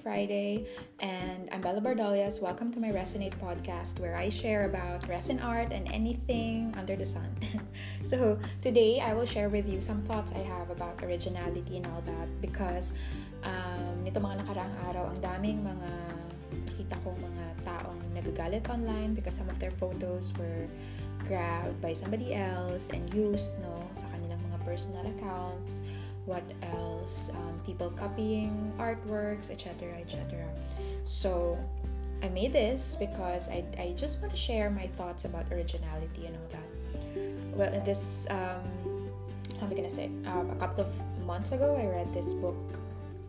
Friday, and I'm Bella Bardolias. Welcome to my Resonate podcast where I share about resin art and anything under the sun. so, today I will share with you some thoughts I have about originality and all that because um, nito mga nakaraang araw, ang daming mga nakita kong mga taong nagagalit online because some of their photos were grabbed by somebody else and used no sa kanilang mga personal accounts what else um, people copying artworks etc etc so i made this because I, I just want to share my thoughts about originality and all that. Well this um, how am i gonna say um, a couple of months ago i read this book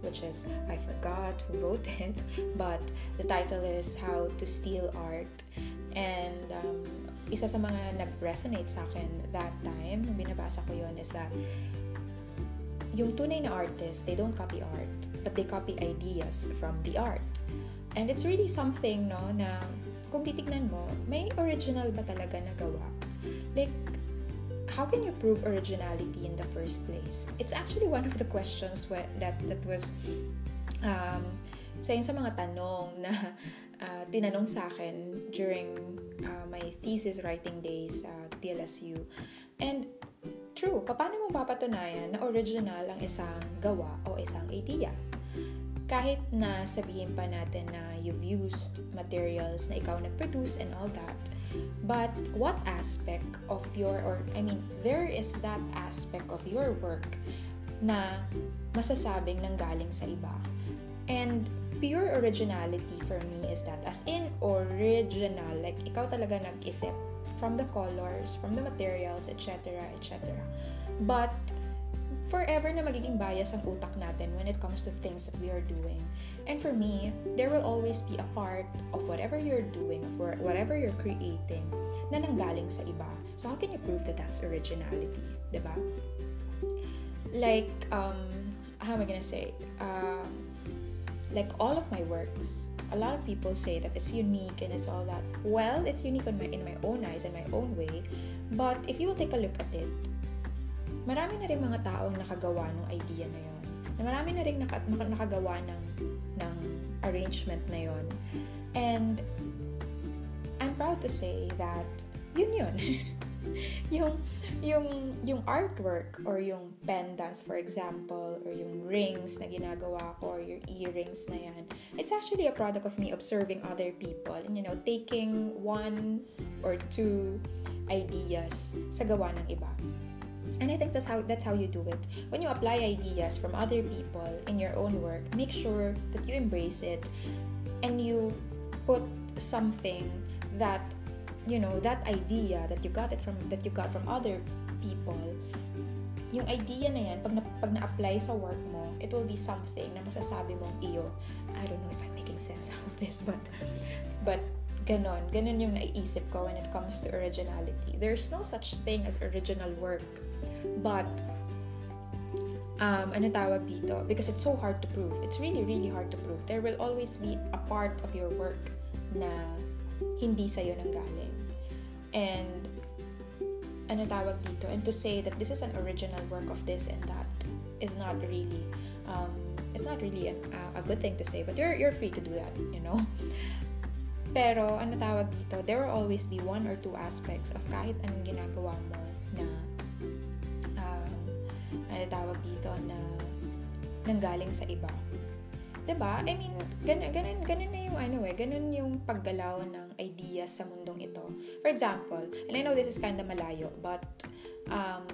which is i forgot who wrote it but the title is how to steal art. And um, isa sa mga nag-resonate sa akin that time nung binabasa ko yon is that yung tunay na artist, they don't copy art, but they copy ideas from the art. And it's really something, no, na kung titignan mo, may original ba talaga na gawa? Like, how can you prove originality in the first place? It's actually one of the questions where, that that was um, sa sa mga tanong na uh, tinanong sa akin during uh, my thesis writing days at DLSU. And True, paano mo papatunayan na original ang isang gawa o isang idea? Kahit na sabihin pa natin na you've used materials na ikaw nag-produce and all that, but what aspect of your, or I mean, there is that aspect of your work na masasabing nanggaling sa iba. And pure originality for me is that as in original, like ikaw talaga nag-isip from the colors, from the materials, etc., etc. But forever na magiging bias ang utak natin when it comes to things that we are doing. And for me, there will always be a part of whatever you're doing, of whatever you're creating, na nanggaling sa iba. So how can you prove that that's originality? Diba? Like, um, how am I gonna say? Uh, like all of my works, a lot of people say that it's unique and it's all that. Well, it's unique in my, in my own eyes and my own way. But if you will take a look at it, marami na rin mga taong nakagawa ng idea na yon. Na marami na rin naka, nakagawa ng, ng arrangement na yon. And I'm proud to say that yun yun. yung yung yung artwork or yung pendants for example or yung rings na ginagawa ko or your earrings na yan it's actually a product of me observing other people and you know taking one or two ideas sa gawa ng iba and I think that's how that's how you do it. When you apply ideas from other people in your own work, make sure that you embrace it and you put something that you know that idea that you got it from that you got from other people yung idea na yan pag na, pag na-apply sa work mo it will be something na masasabi mong iyo I don't know if I'm making sense of this but but ganon. Ganon yung naiisip ko when it comes to originality. There's no such thing as original work but um, ano tawag dito? Because it's so hard to prove. It's really really hard to prove. There will always be a part of your work na hindi sa'yo nang galing. And, ano tawag dito? And to say that this is an original work of this and that is not really, um, it's not really an, uh, a good thing to say, but you're, you're free to do that, you know? Pero, ano tawag dito? There will always be one or two aspects of kahit anong ginagawa mo na, um, ano tawag dito, na nanggaling sa iba. 'Di ba? I mean, ganun, ganun, ganun na yung ano eh, ganun yung paggalaw ng ideas sa mundong ito. For example, and I know this is kind of malayo, but um,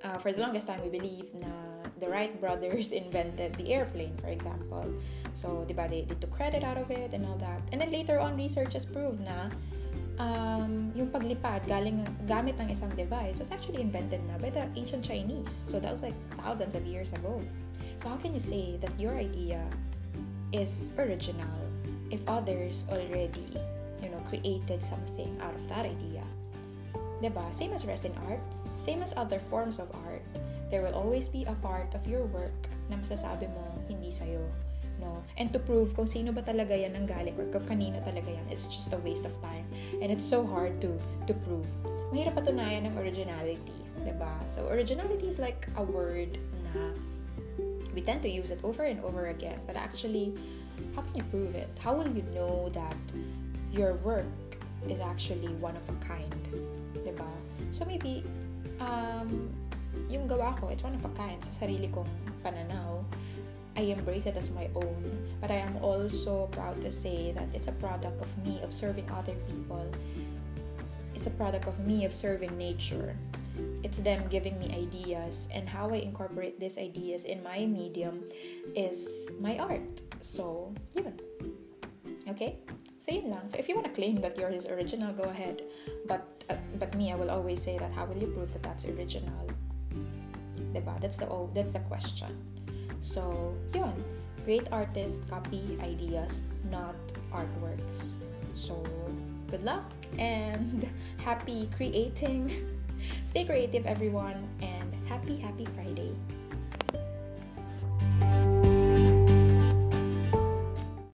uh, for the longest time, we believe na the Wright brothers invented the airplane, for example. So, di ba, they, they took credit out of it and all that. And then later on, research has proved na um, yung paglipad galing gamit ng isang device was actually invented na by the ancient Chinese. So that was like thousands of years ago. So how can you say that your idea is original if others already, you know, created something out of that idea? Diba? Same as resin art, same as other forms of art, there will always be a part of your work na masasabi mo hindi sa'yo. No? And to prove kung sino ba talaga yan ang galing or kung kanino talaga yan is just a waste of time. And it's so hard to to prove. Mahirap patunayan ng originality, ba? So originality is like a word na we tend to use it over and over again. But actually, how can you prove it? How will you know that your work is actually one of a kind? Diba? So maybe, um, yung gawa ko, it's one of a kind sa sarili kong pananaw. I embrace it as my own, but I am also proud to say that it's a product of me observing other people. It's a product of me observing nature. It's them giving me ideas, and how I incorporate these ideas in my medium is my art. So, yun. Okay? So, yun lang. So, if you want to claim that yours is original, go ahead. But, uh, but me, I will always say that how will you prove that that's original? Diba? That's the, that's the question. So, yun. Great artists copy ideas, not artworks. So, good luck and happy creating. Stay creative, everyone, and happy, happy Friday.